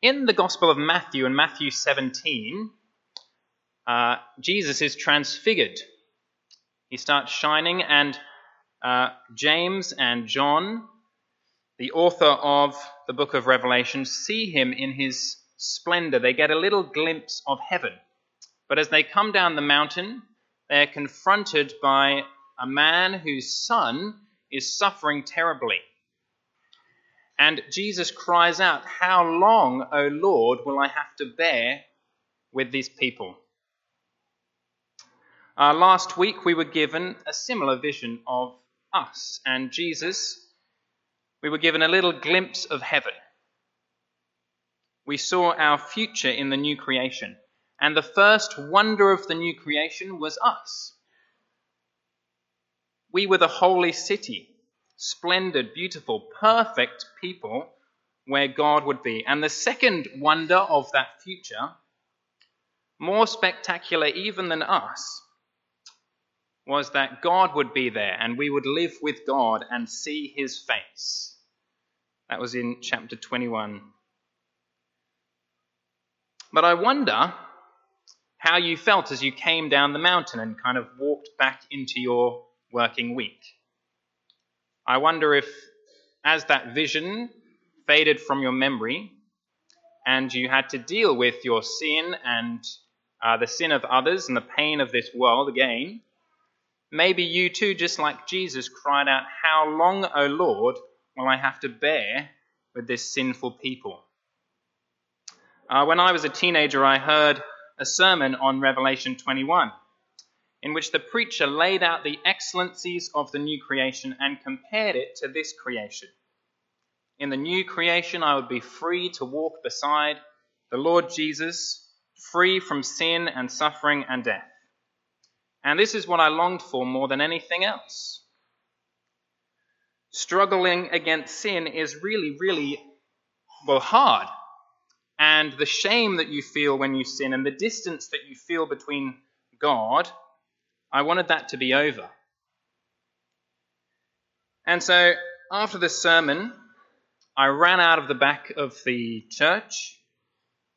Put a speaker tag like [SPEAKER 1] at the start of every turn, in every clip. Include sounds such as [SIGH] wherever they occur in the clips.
[SPEAKER 1] In the Gospel of Matthew, in Matthew 17, uh, Jesus is transfigured. He starts shining, and uh, James and John, the author of the book of Revelation, see him in his splendor. They get a little glimpse of heaven. But as they come down the mountain, they are confronted by a man whose son is suffering terribly. And Jesus cries out, How long, O Lord, will I have to bear with these people? Uh, last week we were given a similar vision of us and Jesus. We were given a little glimpse of heaven. We saw our future in the new creation. And the first wonder of the new creation was us. We were the holy city, splendid, beautiful, perfect people where God would be. And the second wonder of that future, more spectacular even than us, was that God would be there and we would live with God and see his face. That was in chapter 21. But I wonder how you felt as you came down the mountain and kind of walked back into your working week. I wonder if, as that vision faded from your memory and you had to deal with your sin and uh, the sin of others and the pain of this world again, maybe you too, just like Jesus, cried out, How long, O Lord, will I have to bear with this sinful people? Uh, when I was a teenager, I heard a sermon on Revelation 21, in which the preacher laid out the excellencies of the new creation and compared it to this creation. In the new creation, I would be free to walk beside the Lord Jesus, free from sin and suffering and death. And this is what I longed for more than anything else. Struggling against sin is really, really, well, hard and the shame that you feel when you sin and the distance that you feel between God, I wanted that to be over. And so after the sermon, I ran out of the back of the church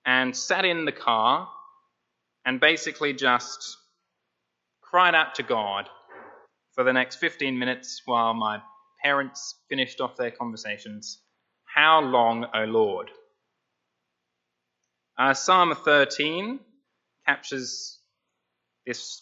[SPEAKER 1] and sat in the car and basically just cried out to God for the next 15 minutes while my parents finished off their conversations. How long, O Lord? Uh, Psalm 13 captures this,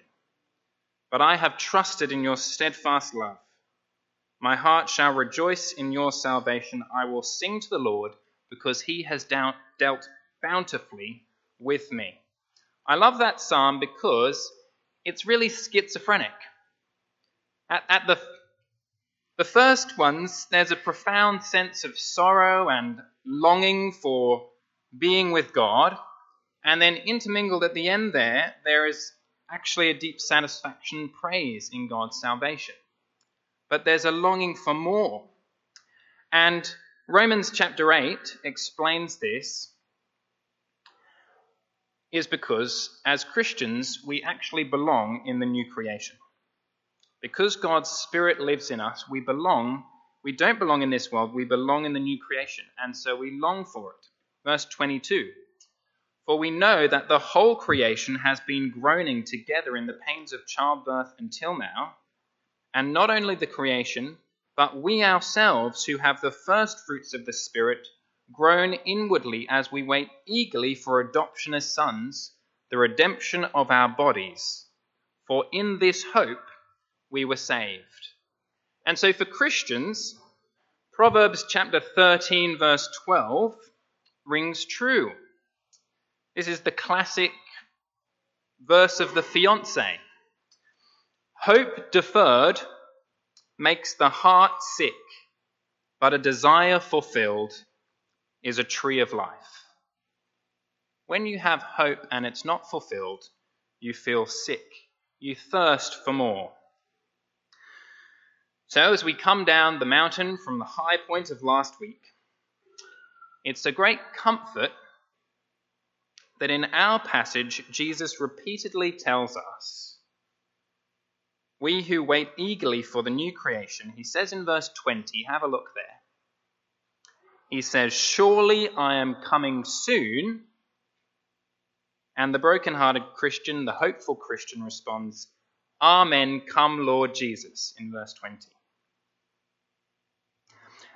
[SPEAKER 1] But I have trusted in your steadfast love. My heart shall rejoice in your salvation. I will sing to the Lord because he has dealt bountifully with me. I love that psalm because it's really schizophrenic. At, at the the first ones, there's a profound sense of sorrow and longing for being with God. And then intermingled at the end there, there is actually a deep satisfaction, praise in God's salvation. But there's a longing for more. And Romans chapter 8 explains this is because as Christians, we actually belong in the new creation. Because God's Spirit lives in us, we belong. We don't belong in this world, we belong in the new creation, and so we long for it. Verse 22 For we know that the whole creation has been groaning together in the pains of childbirth until now, and not only the creation, but we ourselves who have the first fruits of the Spirit groan inwardly as we wait eagerly for adoption as sons, the redemption of our bodies. For in this hope we were saved. And so for Christians, Proverbs chapter 13, verse 12 rings true. This is the classic verse of the fiance. Hope deferred makes the heart sick, but a desire fulfilled is a tree of life. when you have hope and it's not fulfilled, you feel sick. You thirst for more. So, as we come down the mountain from the high point of last week, it's a great comfort that in our passage, Jesus repeatedly tells us, we who wait eagerly for the new creation, he says in verse 20, have a look there. He says, Surely I am coming soon. And the broken-hearted Christian, the hopeful Christian, responds, Amen, come Lord Jesus, in verse 20.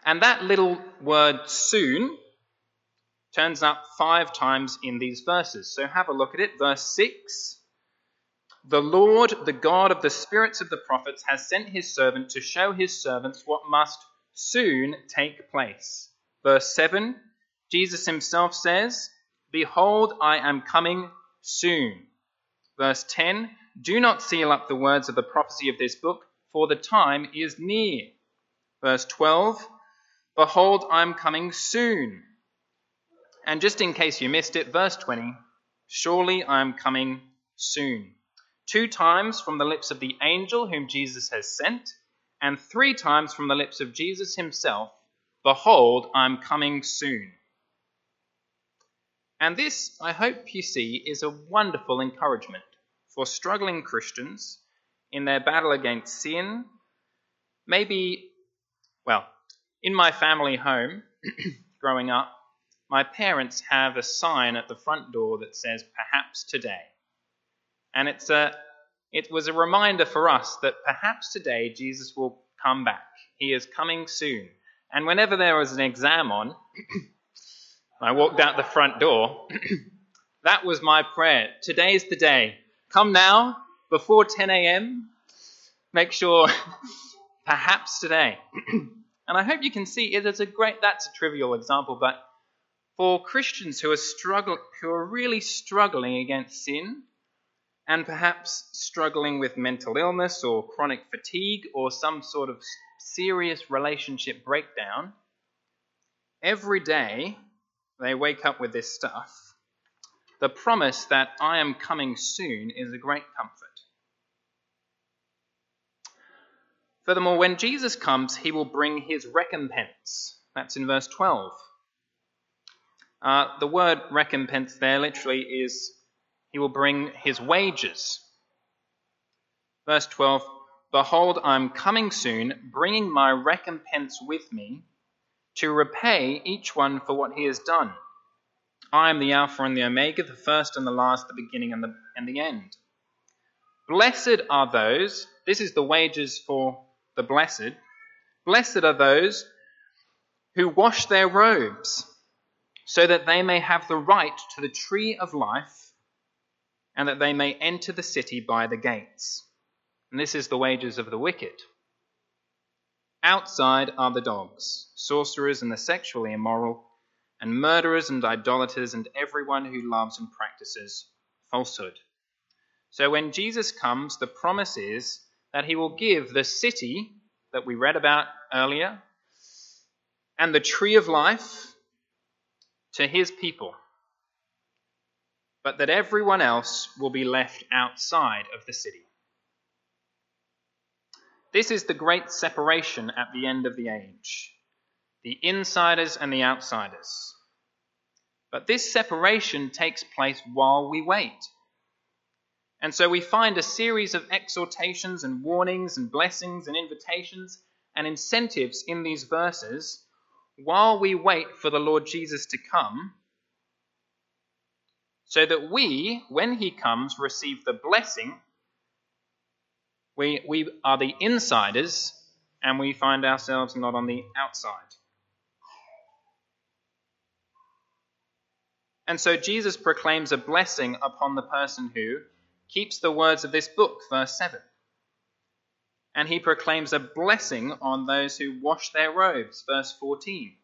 [SPEAKER 1] And that little word soon turns up five times in these verses. So have a look at it. Verse 6 The Lord, the God of the spirits of the prophets, has sent his servant to show his servants what must soon take place. Verse 7 Jesus himself says, Behold, I am coming soon. Verse 10 Do not seal up the words of the prophecy of this book, for the time is near. Verse 12 Behold, I am coming soon. And just in case you missed it, verse 20 Surely I am coming soon. Two times from the lips of the angel whom Jesus has sent, and three times from the lips of Jesus himself Behold, I am coming soon. And this, I hope you see, is a wonderful encouragement for struggling Christians in their battle against sin. Maybe, well, in my family home, [CLEARS THROAT] growing up, my parents have a sign at the front door that says, Perhaps today. And it's a, it was a reminder for us that perhaps today Jesus will come back. He is coming soon. And whenever there was an exam on, [COUGHS] I walked out the front door, [COUGHS] that was my prayer. Today's the day. Come now, before 10 a.m. Make sure, [LAUGHS] perhaps today. [COUGHS] and I hope you can see it is a great, that's a trivial example, but for Christians who are struggling, who are really struggling against sin, and perhaps struggling with mental illness or chronic fatigue or some sort of serious relationship breakdown, every day they wake up with this stuff. The promise that I am coming soon is a great comfort. Furthermore, when Jesus comes, he will bring his recompense. That's in verse 12. Uh, the word recompense there literally is he will bring his wages. Verse 12 Behold, I am coming soon, bringing my recompense with me to repay each one for what he has done. I am the Alpha and the Omega, the first and the last, the beginning and the, and the end. Blessed are those, this is the wages for the blessed. Blessed are those who wash their robes so that they may have the right to the tree of life and that they may enter the city by the gates. And this is the wages of the wicked. Outside are the dogs, sorcerers and the sexually immoral, and murderers and idolaters, and everyone who loves and practices falsehood. So when Jesus comes, the promise is that he will give the city that we read about earlier and the tree of life to his people, but that everyone else will be left outside of the city. This is the great separation at the end of the age the insiders and the outsiders. But this separation takes place while we wait. And so we find a series of exhortations and warnings and blessings and invitations and incentives in these verses while we wait for the Lord Jesus to come, so that we, when he comes, receive the blessing. We, we are the insiders and we find ourselves not on the outside. And so Jesus proclaims a blessing upon the person who keeps the words of this book, verse 7 and he proclaims a blessing on those who wash their robes, verse 14.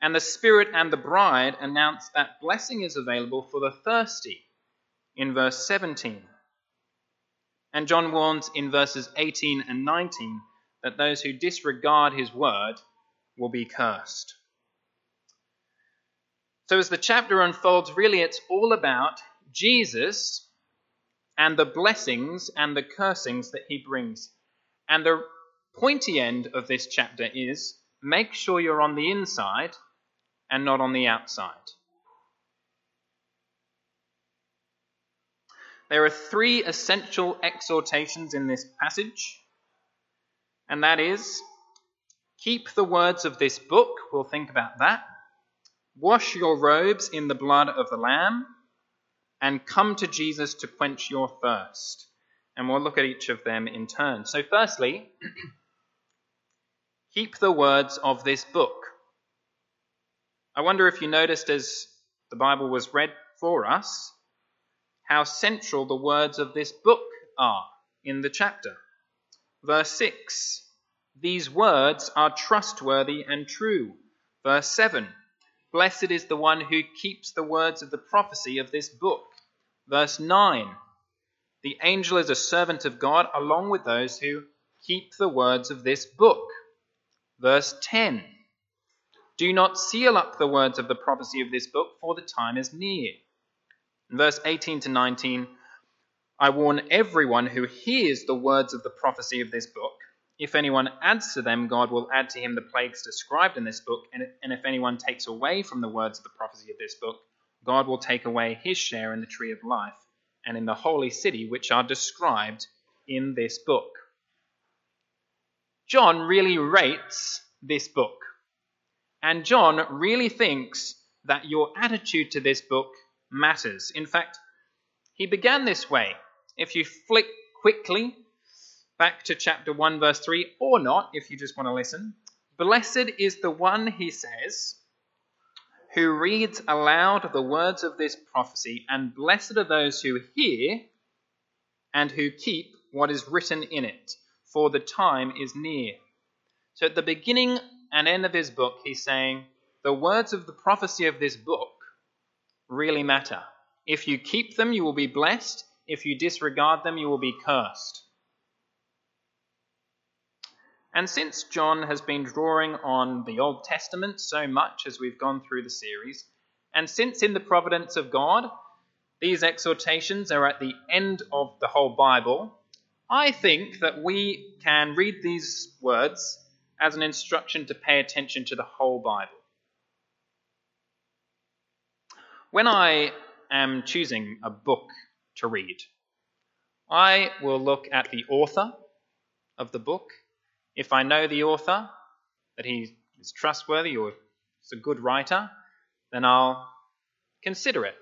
[SPEAKER 1] And the Spirit and the bride announce that blessing is available for the thirsty, in verse 17. And John warns in verses 18 and 19 that those who disregard his word will be cursed. So, as the chapter unfolds, really it's all about Jesus and the blessings and the cursings that he brings. And the pointy end of this chapter is make sure you're on the inside and not on the outside. There are three essential exhortations in this passage, and that is keep the words of this book, we'll think about that, wash your robes in the blood of the Lamb, and come to Jesus to quench your thirst. And we'll look at each of them in turn. So, firstly, [CLEARS THROAT] keep the words of this book. I wonder if you noticed as the Bible was read for us how central the words of this book are in the chapter. Verse 6 These words are trustworthy and true. Verse 7 Blessed is the one who keeps the words of the prophecy of this book. Verse 9 The angel is a servant of God along with those who keep the words of this book. Verse 10 Do not seal up the words of the prophecy of this book, for the time is near. In verse 18 to 19, I warn everyone who hears the words of the prophecy of this book if anyone adds to them, God will add to him the plagues described in this book. And if anyone takes away from the words of the prophecy of this book, God will take away his share in the tree of life and in the holy city, which are described in this book. John really rates this book. And John really thinks that your attitude to this book matters. In fact, he began this way. If you flick quickly back to chapter 1, verse 3, or not, if you just want to listen. Blessed is the one, he says, who reads aloud the words of this prophecy, and blessed are those who hear and who keep what is written in it, for the time is near. So at the beginning and end of his book, he's saying, the words of the prophecy of this book really matter. If you keep them, you will be blessed. If you disregard them, you will be cursed. And since John has been drawing on the Old Testament so much as we've gone through the series, and since in the providence of God, these exhortations are at the end of the whole Bible, I think that we can read these words as an instruction to pay attention to the whole Bible. When I am choosing a book to read, I will look at the author of the book if I know the author, that he is trustworthy or is a good writer, then I'll consider it.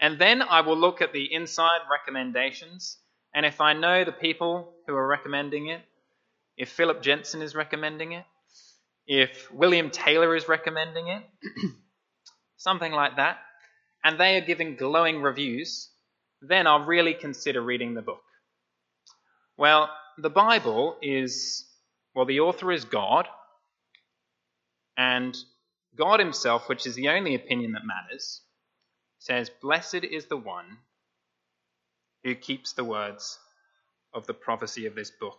[SPEAKER 1] And then I will look at the inside recommendations. And if I know the people who are recommending it, if Philip Jensen is recommending it, if William Taylor is recommending it, [CLEARS THROAT] something like that, and they are giving glowing reviews, then I'll really consider reading the book. Well, the Bible is well, the author is God, and God Himself, which is the only opinion that matters, says, Blessed is the one who keeps the words of the prophecy of this book.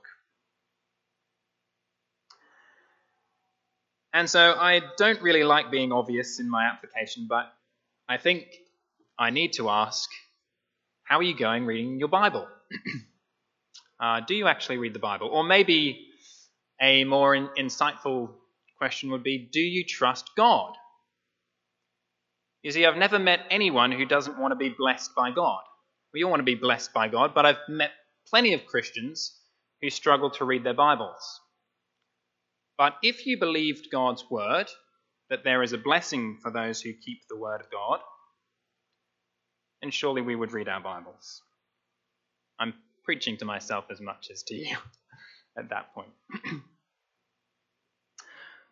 [SPEAKER 1] And so I don't really like being obvious in my application, but I think I need to ask how are you going reading your Bible? [CLEARS THROAT] uh, do you actually read the Bible? Or maybe a more in- insightful question would be Do you trust God? You see, I've never met anyone who doesn't want to be blessed by God. We all want to be blessed by God, but I've met plenty of Christians who struggle to read their Bibles. But if you believed God's word, that there is a blessing for those who keep the word of God, then surely we would read our Bibles. I'm preaching to myself as much as to you at that point. [CLEARS THROAT]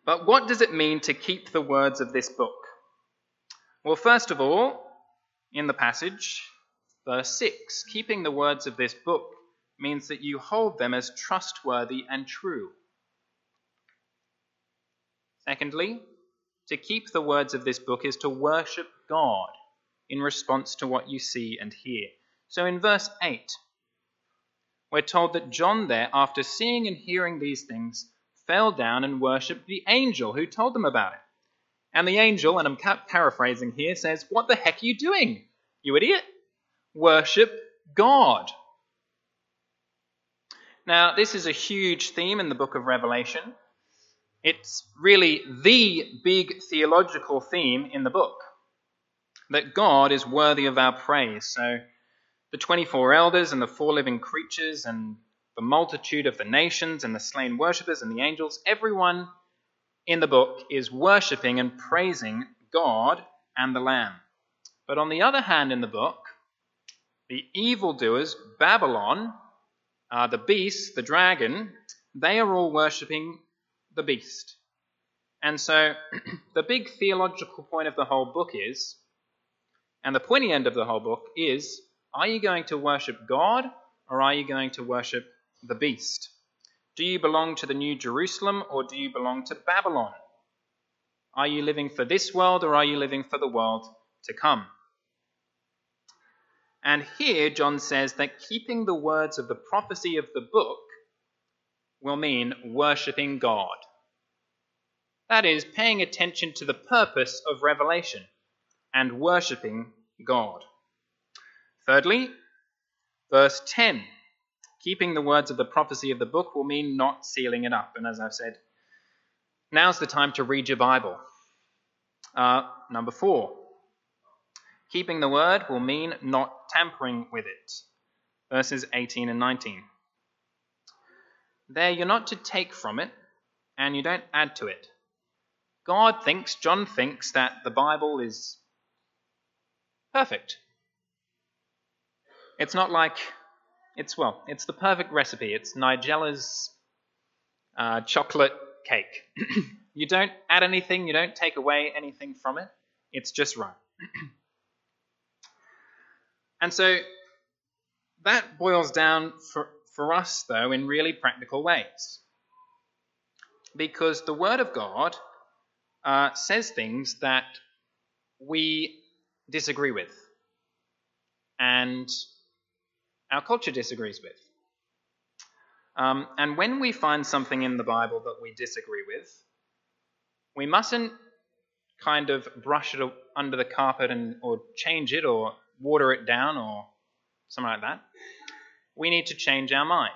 [SPEAKER 1] but what does it mean to keep the words of this book? Well, first of all, in the passage, verse 6, keeping the words of this book means that you hold them as trustworthy and true. Secondly, to keep the words of this book is to worship God in response to what you see and hear. So in verse 8, we're told that John there, after seeing and hearing these things, fell down and worshipped the angel who told them about it. And the angel, and I'm paraphrasing here, says, What the heck are you doing, you idiot? Worship God. Now, this is a huge theme in the book of Revelation. It's really the big theological theme in the book that God is worthy of our praise. So, the 24 elders and the four living creatures and the multitude of the nations and the slain worshippers and the angels, everyone in the book is worshipping and praising God and the Lamb. But on the other hand, in the book, the evildoers, Babylon, uh, the beast, the dragon, they are all worshipping the beast. And so [CLEARS THROAT] the big theological point of the whole book is, and the pointy end of the whole book is, are you going to worship God or are you going to worship the beast? Do you belong to the New Jerusalem or do you belong to Babylon? Are you living for this world or are you living for the world to come? And here John says that keeping the words of the prophecy of the book will mean worshipping God. That is, paying attention to the purpose of revelation and worshipping God. Thirdly, verse 10 keeping the words of the prophecy of the book will mean not sealing it up. And as I've said, now's the time to read your Bible. Uh, number four, keeping the word will mean not tampering with it. Verses 18 and 19. There, you're not to take from it, and you don't add to it. God thinks, John thinks, that the Bible is perfect. It's not like, it's, well, it's the perfect recipe. It's Nigella's uh, chocolate cake. [CLEARS THROAT] you don't add anything, you don't take away anything from it. It's just right. [CLEARS THROAT] and so that boils down for, for us, though, in really practical ways. Because the Word of God uh, says things that we disagree with. And our culture disagrees with. Um, and when we find something in the Bible that we disagree with, we mustn't kind of brush it under the carpet and or change it or water it down or something like that. We need to change our mind.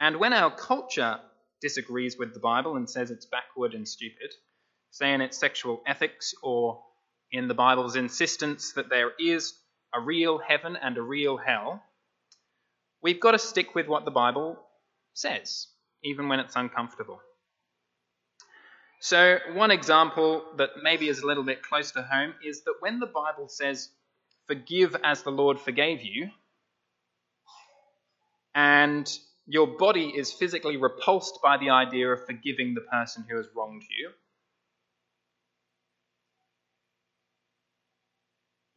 [SPEAKER 1] And when our culture disagrees with the Bible and says it's backward and stupid, say in its sexual ethics or in the Bible's insistence that there is a real heaven and a real hell, we've got to stick with what the Bible says, even when it's uncomfortable. So, one example that maybe is a little bit close to home is that when the Bible says, Forgive as the Lord forgave you, and your body is physically repulsed by the idea of forgiving the person who has wronged you,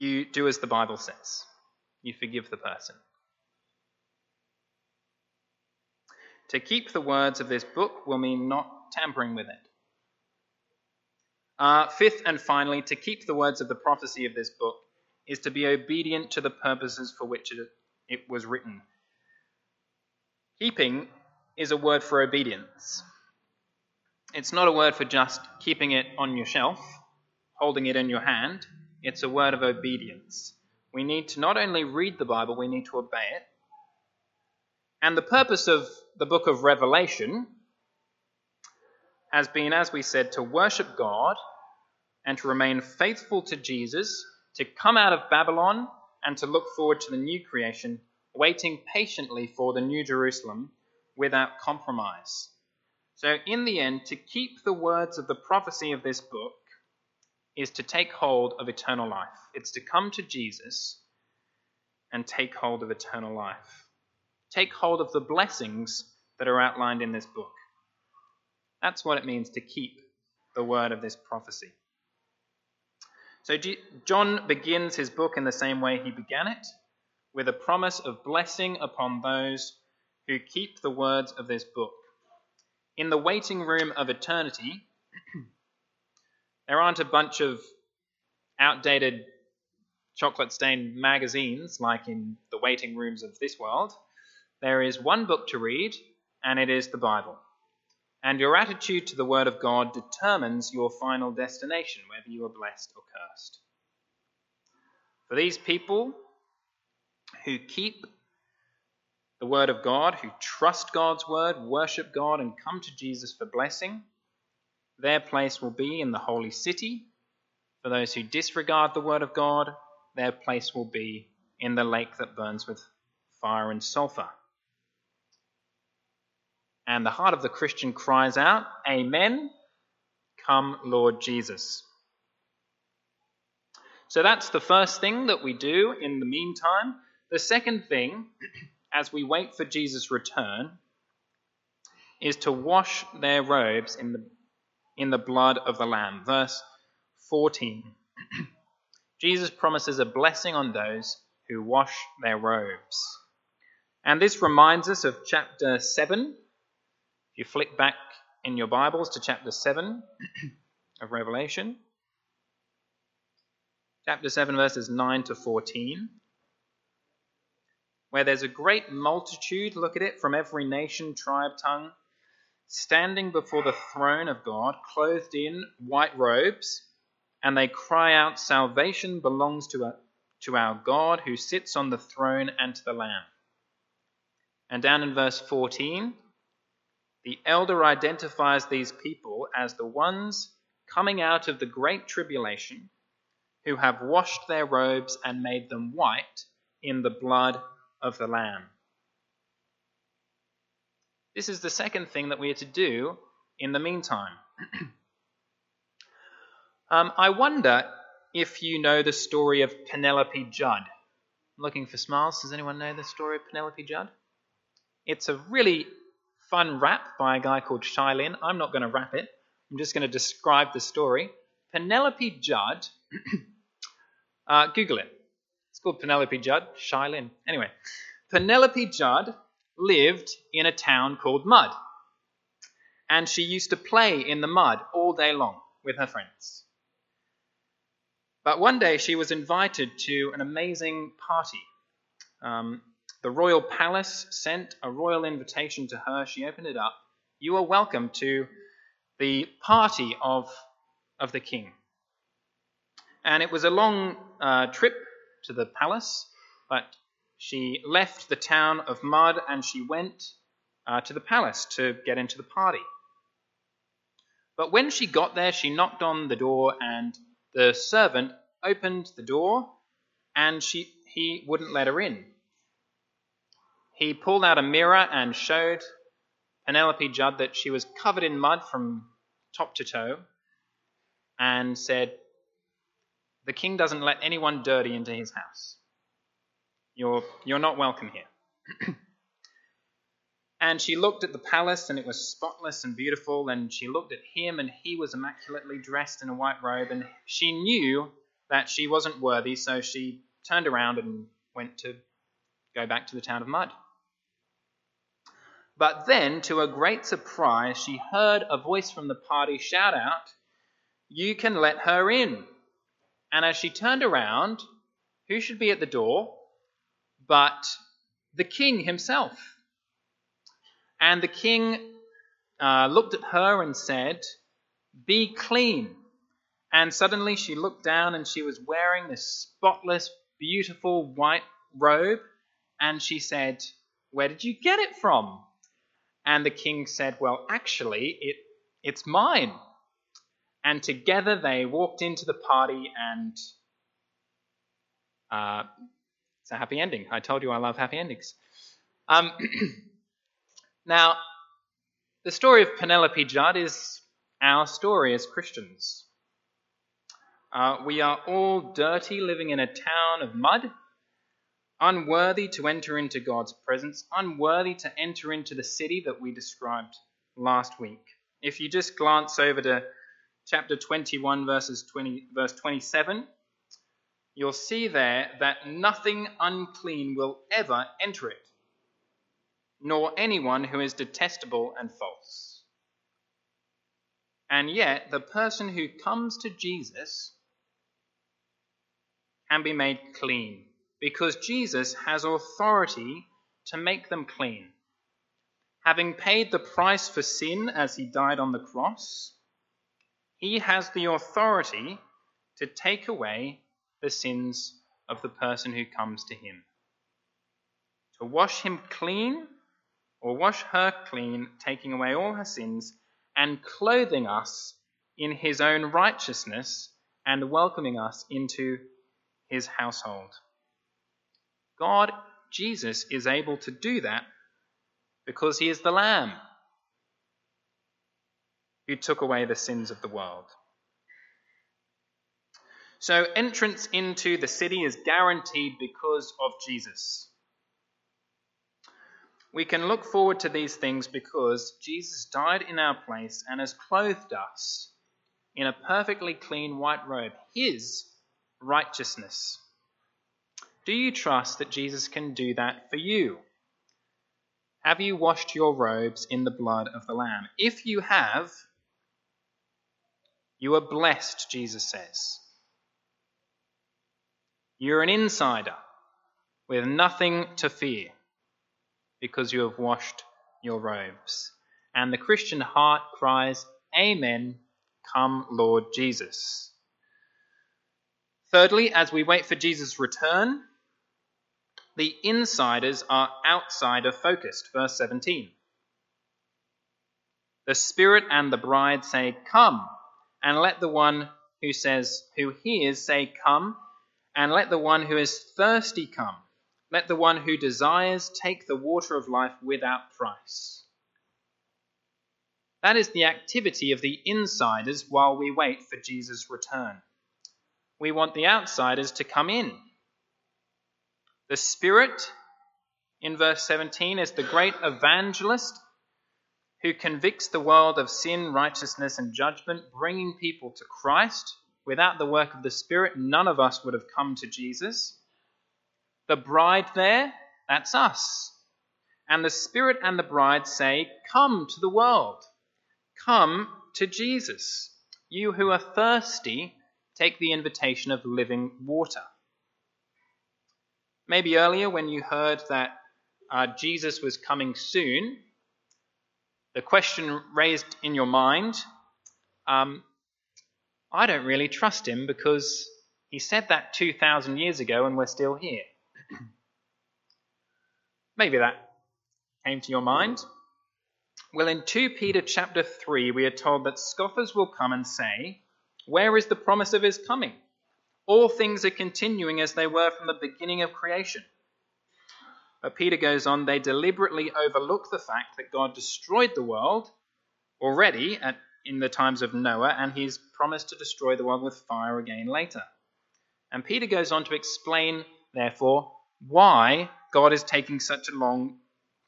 [SPEAKER 1] you do as the Bible says. You forgive the person. To keep the words of this book will mean not tampering with it. Uh, fifth and finally, to keep the words of the prophecy of this book is to be obedient to the purposes for which it, it was written. Keeping is a word for obedience. It's not a word for just keeping it on your shelf, holding it in your hand. It's a word of obedience. We need to not only read the Bible, we need to obey it. And the purpose of the book of Revelation has been, as we said, to worship God and to remain faithful to Jesus, to come out of Babylon and to look forward to the new creation, waiting patiently for the new Jerusalem without compromise. So, in the end, to keep the words of the prophecy of this book is to take hold of eternal life. It's to come to Jesus and take hold of eternal life. Take hold of the blessings that are outlined in this book. That's what it means to keep the word of this prophecy. So, John begins his book in the same way he began it, with a promise of blessing upon those who keep the words of this book. In the waiting room of eternity, there aren't a bunch of outdated chocolate stained magazines like in the waiting rooms of this world. There is one book to read, and it is the Bible. And your attitude to the Word of God determines your final destination, whether you are blessed or cursed. For these people who keep the Word of God, who trust God's Word, worship God, and come to Jesus for blessing, their place will be in the holy city. For those who disregard the Word of God, their place will be in the lake that burns with fire and sulfur. And the heart of the Christian cries out, Amen. Come, Lord Jesus. So that's the first thing that we do in the meantime. The second thing, [CLEARS THROAT] as we wait for Jesus' return, is to wash their robes in the, in the blood of the Lamb. Verse 14. [CLEARS THROAT] Jesus promises a blessing on those who wash their robes. And this reminds us of chapter 7 if you flick back in your Bibles to chapter 7 [CLEARS THROAT] of Revelation, chapter 7, verses 9 to 14, where there's a great multitude, look at it, from every nation, tribe, tongue, standing before the throne of God, clothed in white robes, and they cry out, Salvation belongs to, a, to our God who sits on the throne and to the Lamb. And down in verse 14, the elder identifies these people as the ones coming out of the great tribulation who have washed their robes and made them white in the blood of the Lamb. This is the second thing that we are to do in the meantime. [CLEARS THROAT] um, I wonder if you know the story of Penelope Judd. I'm looking for smiles. Does anyone know the story of Penelope Judd? It's a really fun rap by a guy called Shai Linne. I'm not going to rap it. I'm just going to describe the story. Penelope Judd, [CLEARS THROAT] uh, Google it. It's called Penelope Judd, Shai Linne. Anyway, Penelope Judd lived in a town called Mud. And she used to play in the mud all day long with her friends. But one day she was invited to an amazing party. Um, the royal palace sent a royal invitation to her. She opened it up. You are welcome to the party of, of the king. And it was a long uh, trip to the palace, but she left the town of Mud and she went uh, to the palace to get into the party. But when she got there, she knocked on the door, and the servant opened the door, and she, he wouldn't let her in he pulled out a mirror and showed Penelope Judd that she was covered in mud from top to toe and said, The king doesn't let anyone dirty into his house. You're, you're not welcome here. [CLEARS THROAT] and she looked at the palace, and it was spotless and beautiful. And she looked at him, and he was immaculately dressed in a white robe. And she knew that she wasn't worthy, so she turned around and went to go back to the town of Mud. But then, to her great surprise, she heard a voice from the party shout out, You can let her in. And as she turned around, who should be at the door but the king himself? And the king uh, looked at her and said, Be clean. And suddenly she looked down and she was wearing this spotless, beautiful white robe. And she said, Where did you get it from? And the king said, Well, actually, it, it's mine. And together they walked into the party, and uh, it's a happy ending. I told you I love happy endings. Um, [CLEARS THROAT] now, the story of Penelope Judd is our story as Christians. Uh, we are all dirty, living in a town of mud unworthy to enter into God's presence, unworthy to enter into the city that we described last week. If you just glance over to chapter 21, verses 20, verse 27, you'll see there that nothing unclean will ever enter it, nor anyone who is detestable and false. And yet, the person who comes to Jesus can be made clean because Jesus has authority to make them clean. having paid the price for sin as he died on the cross, he has the authority to take away the sins of the person who comes to him. To wash him clean, or wash her clean, taking away all her sins, and clothing us in his own righteousness, and welcoming us into his household. God, Jesus, is able to do that because he is the Lamb who took away the sins of the world. So, entrance into the city is guaranteed because of Jesus. We can look forward to these things because Jesus died in our place and has clothed us in a perfectly clean white robe, his righteousness. Do you trust that Jesus can do that for you? Have you washed your robes in the blood of the Lamb? If you have, you are blessed, Jesus says. You're an insider with nothing to fear because you have washed your robes. And the Christian heart cries, Amen, come, Lord Jesus. Thirdly, as we wait for Jesus' return, the insiders are outsider focused. Verse 17. The Spirit and the bride say, Come, and let the one who says, who hears say, Come, and let the one who is thirsty come. Let the one who desires take the water of life without price. That is the activity of the insiders while we wait for Jesus' return. We want the outsiders to come in the Spirit, in verse 17, is the great evangelist who convicts the world of sin, righteousness, and judgment, bringing people to Christ. Without the work of the Spirit, none of us would have come to Jesus. The bride there, that's us. And the Spirit and the bride say, Come to the world. Come to Jesus. You who are thirsty, take the invitation of living water. Maybe earlier when you heard that uh, Jesus was coming soon, the question raised in your mind um, I don't really trust him because he said that 2,000 years ago and we're still here. [CLEARS THROAT] Maybe that came to your mind. Well, in 2 Peter chapter 3, we are told that scoffers will come and say, Where is the promise of his coming? All things are continuing as they were from the beginning of creation. But Peter goes on, they deliberately overlook the fact that God destroyed the world already at, in the times of Noah, and he's promised to destroy the world with fire again later. And Peter goes on to explain, therefore, why God is taking such a long,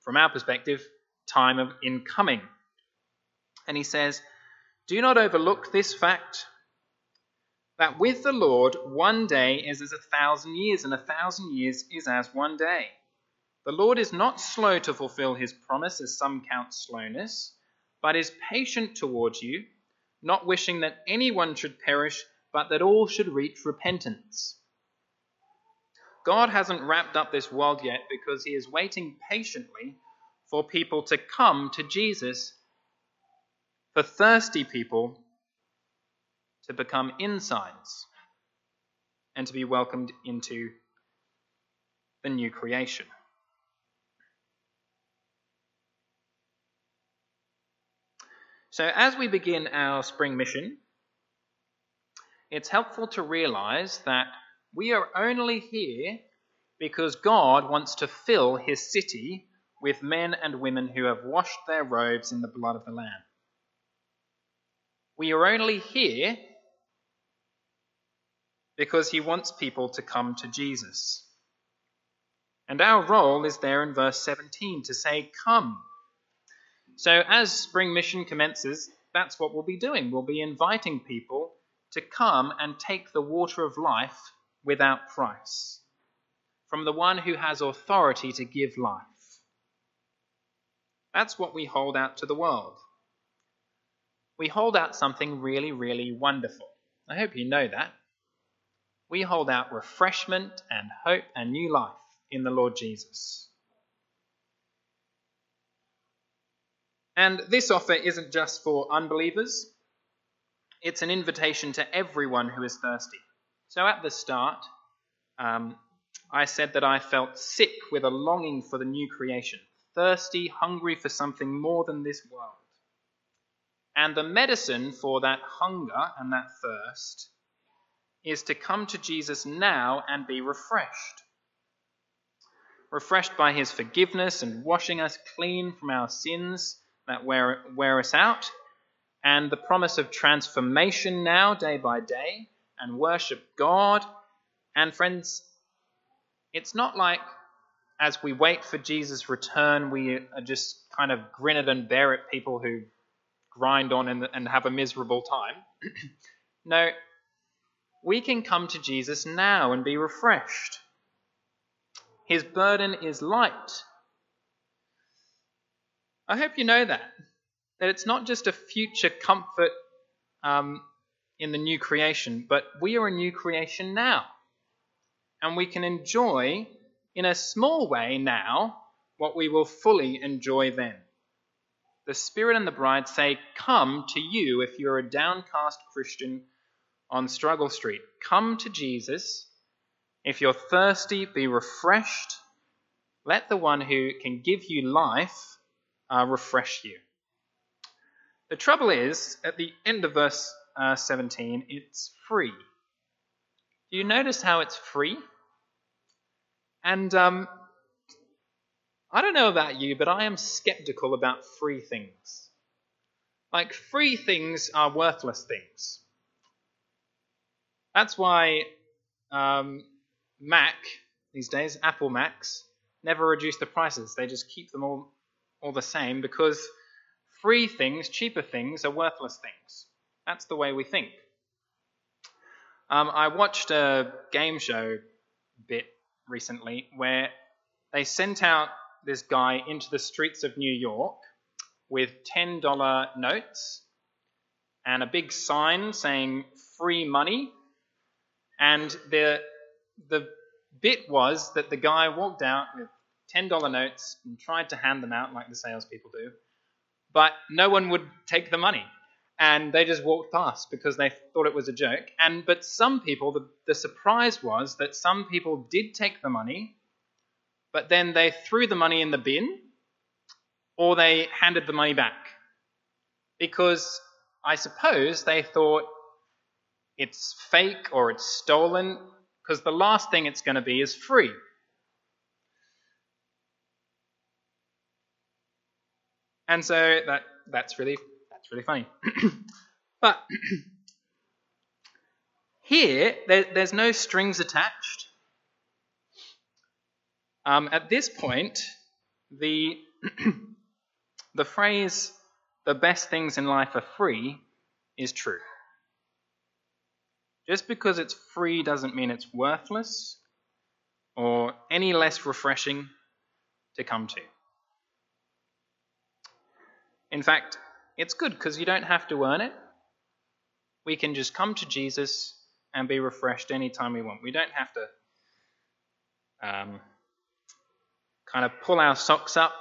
[SPEAKER 1] from our perspective, time of incoming. And he says, Do not overlook this fact that with the Lord one day is as a thousand years, and a thousand years is as one day. The Lord is not slow to fulfill his promise, as some count slowness, but is patient towards you, not wishing that anyone should perish, but that all should reach repentance. God hasn't wrapped up this world yet because he is waiting patiently for people to come to Jesus, for thirsty people to become insides and to be welcomed into the new creation. So, as we begin our spring mission, it's helpful to realize that we are only here because God wants to fill his city with men and women who have washed their robes in the blood of the Lamb. We are only here because he wants people to come to Jesus. And our role is there in verse 17 to say, Come. So as spring mission commences, that's what we'll be doing. We'll be inviting people to come and take the water of life without price from the one who has authority to give life. That's what we hold out to the world. We hold out something really, really wonderful. I hope you know that we hold out refreshment and hope and new life in the Lord Jesus. And this offer isn't just for unbelievers, it's an invitation to everyone who is thirsty. So at the start, um, I said that I felt sick with a longing for the new creation, thirsty, hungry for something more than this world. And the medicine for that hunger and that thirst is to come to Jesus now and be refreshed. Refreshed by his forgiveness and washing us clean from our sins that wear, wear us out, and the promise of transformation now, day by day, and worship God. And friends, it's not like as we wait for Jesus' return, we are just kind of grin it and bear it people who grind on and, and have a miserable time. [CLEARS THROAT] no, we can come to Jesus now and be refreshed. His burden is light. I hope you know that. That it's not just a future comfort um, in the new creation, but we are a new creation now. And we can enjoy, in a small way now, what we will fully enjoy then. The Spirit and the bride say, Come to you if you're a downcast Christian on Struggle Street. Come to Jesus. If you're thirsty, be refreshed. Let the one who can give you life uh, refresh you. The trouble is, at the end of verse uh, 17, it's free. Do you notice how it's free? And um, I don't know about you, but I am skeptical about free things. Like, free things are worthless things. That's why um, Mac, these days, Apple Macs, never reduce the prices. They just keep them all, all the same because free things, cheaper things, are worthless things. That's the way we think. Um, I watched a game show bit recently where they sent out this guy into the streets of New York with $10 notes and a big sign saying free money. And the, the bit was that the guy walked out with $10 notes and tried to hand them out like the salespeople do, but no one would take the money. And they just walked past because they thought it was a joke. And but some people, the, the surprise was that some people did take the money but then they threw the money in the bin or they handed the money back. Because I suppose they thought it's fake or it's stolen, because the last thing it's going to be is free. And so that that's really that's really funny. [CLEARS THROAT] but [CLEARS THROAT] here there, there's no strings attached. Um, at this point, the, [CLEARS THROAT] the phrase, the best things in life are free, is true. Just because it's free doesn't mean it's worthless or any less refreshing to come to. In fact, it's good because you don't have to earn it. We can just come to Jesus and be refreshed anytime we want. We don't have to um, kind of pull our socks up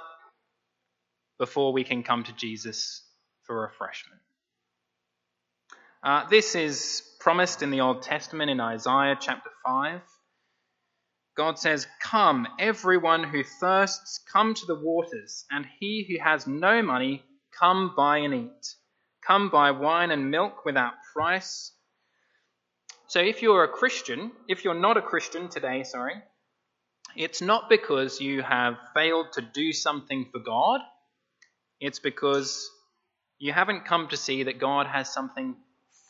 [SPEAKER 1] before we can come to Jesus for refreshment. Uh, this is promised in the Old Testament in Isaiah chapter 5. God says, Come, everyone who thirsts, come to the waters, and he who has no money, come buy and eat. Come buy wine and milk without price. So if you're a Christian, if you're not a Christian today, sorry, it's not because you have failed to do something for God, it's because you haven't come to see that God has something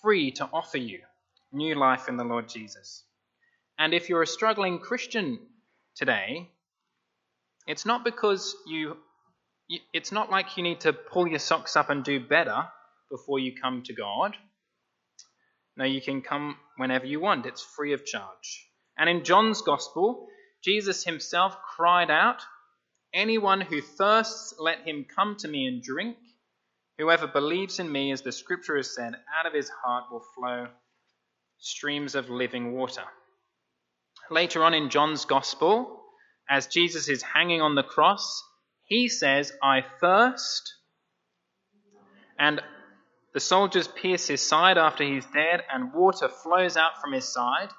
[SPEAKER 1] free to offer you new life in the Lord Jesus. And if you're a struggling Christian today, it's not because you, it's not like you need to pull your socks up and do better before you come to God. No, you can come whenever you want, it's free of charge. And in John's Gospel, Jesus himself cried out, Anyone who thirsts, let him come to me and drink. Whoever believes in me, as the scripture has said, out of his heart will flow streams of living water. Later on in John's Gospel, as Jesus is hanging on the cross, he says, I thirst. And the soldiers pierce his side after he's dead, and water flows out from his side.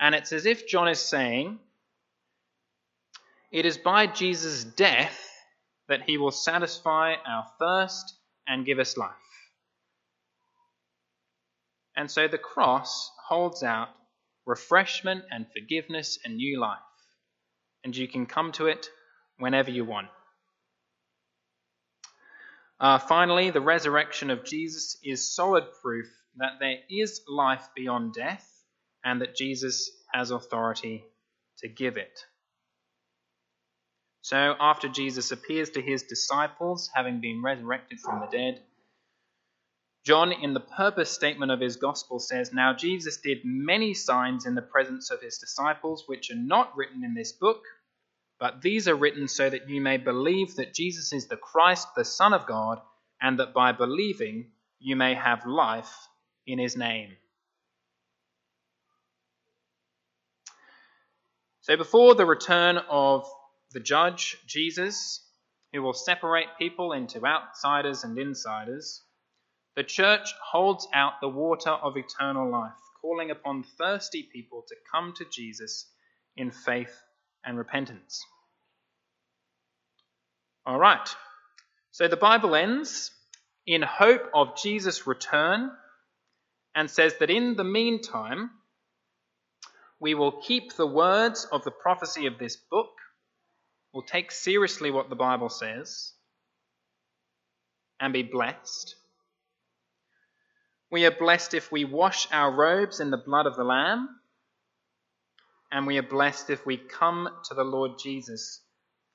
[SPEAKER 1] And it's as if John is saying, It is by Jesus' death that he will satisfy our thirst and give us life. And so the cross holds out refreshment and forgiveness and new life. And you can come to it whenever you want. Uh, finally, the resurrection of Jesus is solid proof that there is life beyond death and that Jesus has authority to give it. So, after Jesus appears to his disciples, having been resurrected from the dead, John, in the purpose statement of his gospel, says, Now Jesus did many signs in the presence of his disciples, which are not written in this book but these are written so that you may believe that Jesus is the Christ, the Son of God, and that by believing you may have life in his name. So, before the return of the judge, Jesus, who will separate people into outsiders and insiders, the church holds out the water of eternal life, calling upon thirsty people to come to Jesus in faith and repentance. All right. So the Bible ends in hope of Jesus' return and says that in the meantime, we will keep the words of the prophecy of this book, We'll take seriously what the Bible says, and be blessed. We are blessed if we wash our robes in the blood of the Lamb and we are blessed if we come to the Lord Jesus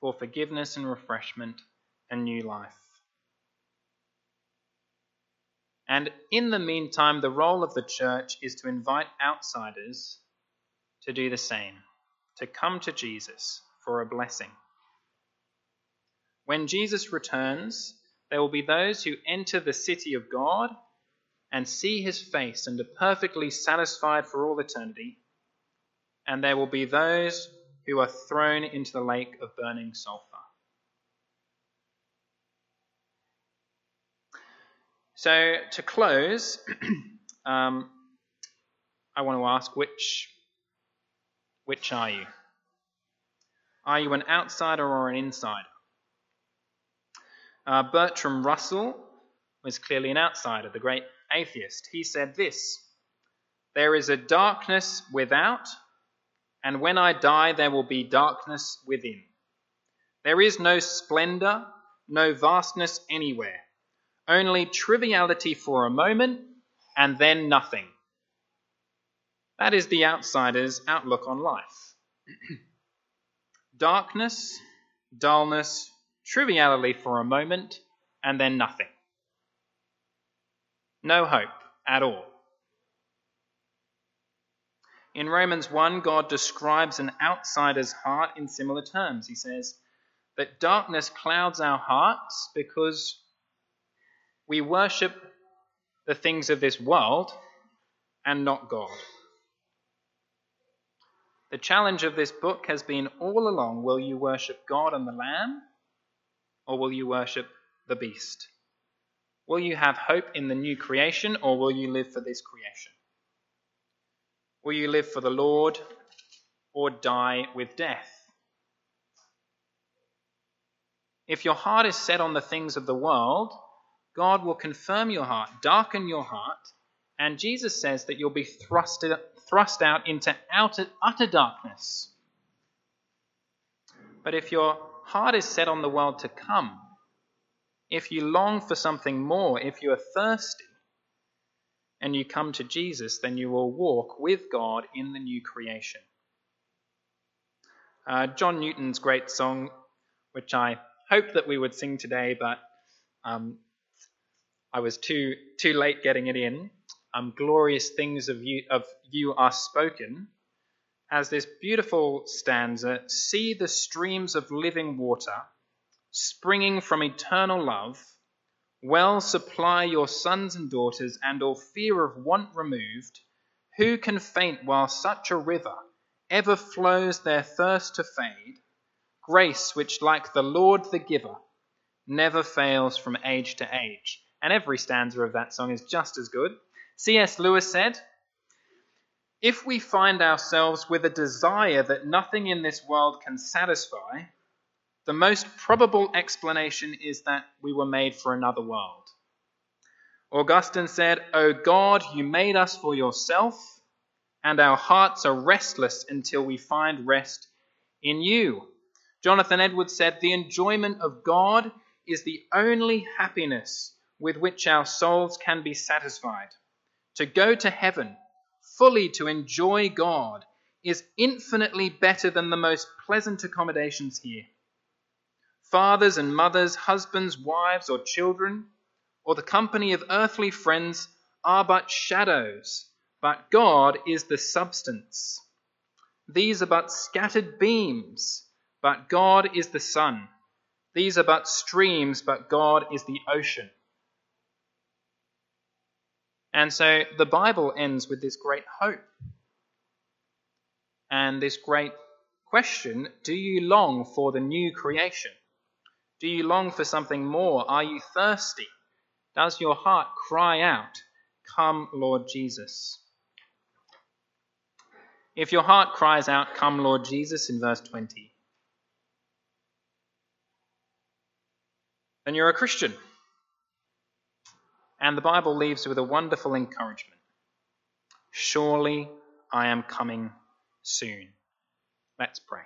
[SPEAKER 1] for forgiveness and refreshment and new life. And in the meantime, the role of the church is to invite outsiders to do the same, to come to Jesus for a blessing. When Jesus returns, there will be those who enter the city of God and see his face and are perfectly satisfied for all eternity and there will be those who are thrown into the lake of burning sulfur. So, to close, [CLEARS THROAT] um, I want to ask which, which are you? Are you an outsider or an insider? Uh, Bertrand Russell was clearly an outsider, the great atheist. He said this There is a darkness without and when I die, there will be darkness within. There is no splendor, no vastness anywhere, only triviality for a moment, and then nothing. That is the outsider's outlook on life. [CLEARS THROAT] Darkness, dullness, triviality for a moment, and then nothing. No hope at all. In Romans 1, God describes an outsider's heart in similar terms. He says that darkness clouds our hearts because we worship the things of this world and not God. The challenge of this book has been all along will you worship God and the Lamb, or will you worship the beast? Will you have hope in the new creation, or will you live for this creation? Will you live for the Lord or die with death? If your heart is set on the things of the world, God will confirm your heart, darken your heart, and Jesus says that you'll be thrust, thrust out into outer, utter darkness. But if your heart is set on the world to come, if you long for something more, if you are thirsty, and you come to Jesus, then you will walk with God in the new creation. Uh, John Newton's great song, which I hoped that we would sing today, but um, I was too too late getting it in. Um, glorious things of you of you are spoken. As this beautiful stanza, see the streams of living water springing from eternal love well supply your sons and daughters, and all fear of want removed. Who can faint while such a river ever flows their thirst to fade? Grace, which like the Lord the giver, never fails from age to age. and every stanza of that song is just as good. C.S. Lewis said, If we find ourselves with a desire that nothing in this world can satisfy, the most probable explanation is that we were made for another world. Augustine said, O God, you made us for yourself, and our hearts are restless until we find rest in you. Jonathan Edwards said, The enjoyment of God is the only happiness with which our souls can be satisfied. To go to heaven, fully to enjoy God, is infinitely better than the most pleasant accommodations here. Fathers and mothers, husbands, wives, or children, or the company of earthly friends are but shadows, but God is the substance. These are but scattered beams, but God is the sun. These are but streams, but God is the ocean. And so the Bible ends with this great hope and this great question Do you long for the new creation? Do you long for something more? Are you thirsty? Does your heart cry out, Come, Lord Jesus? If your heart cries out, Come, Lord Jesus, in verse 20, then you're a Christian. And the Bible leaves with a wonderful encouragement Surely I am coming soon. Let's pray.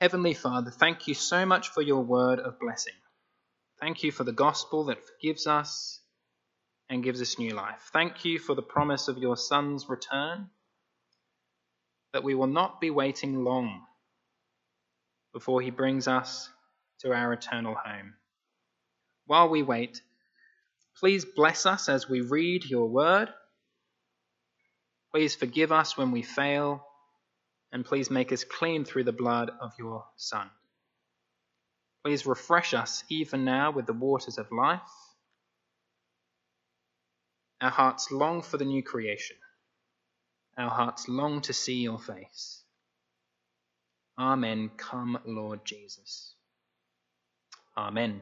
[SPEAKER 1] Heavenly Father, thank you so much for your word of blessing. Thank you for the gospel that forgives us and gives us new life. Thank you for the promise of your Son's return, that we will not be waiting long before he brings us to our eternal home. While we wait, please bless us as we read your word. Please forgive us when we fail and please make us clean through the blood of your Son. Please refresh us even now with the waters of life. Our hearts long for the new creation. Our hearts long to see your face. Amen. Come, Lord Jesus. Amen.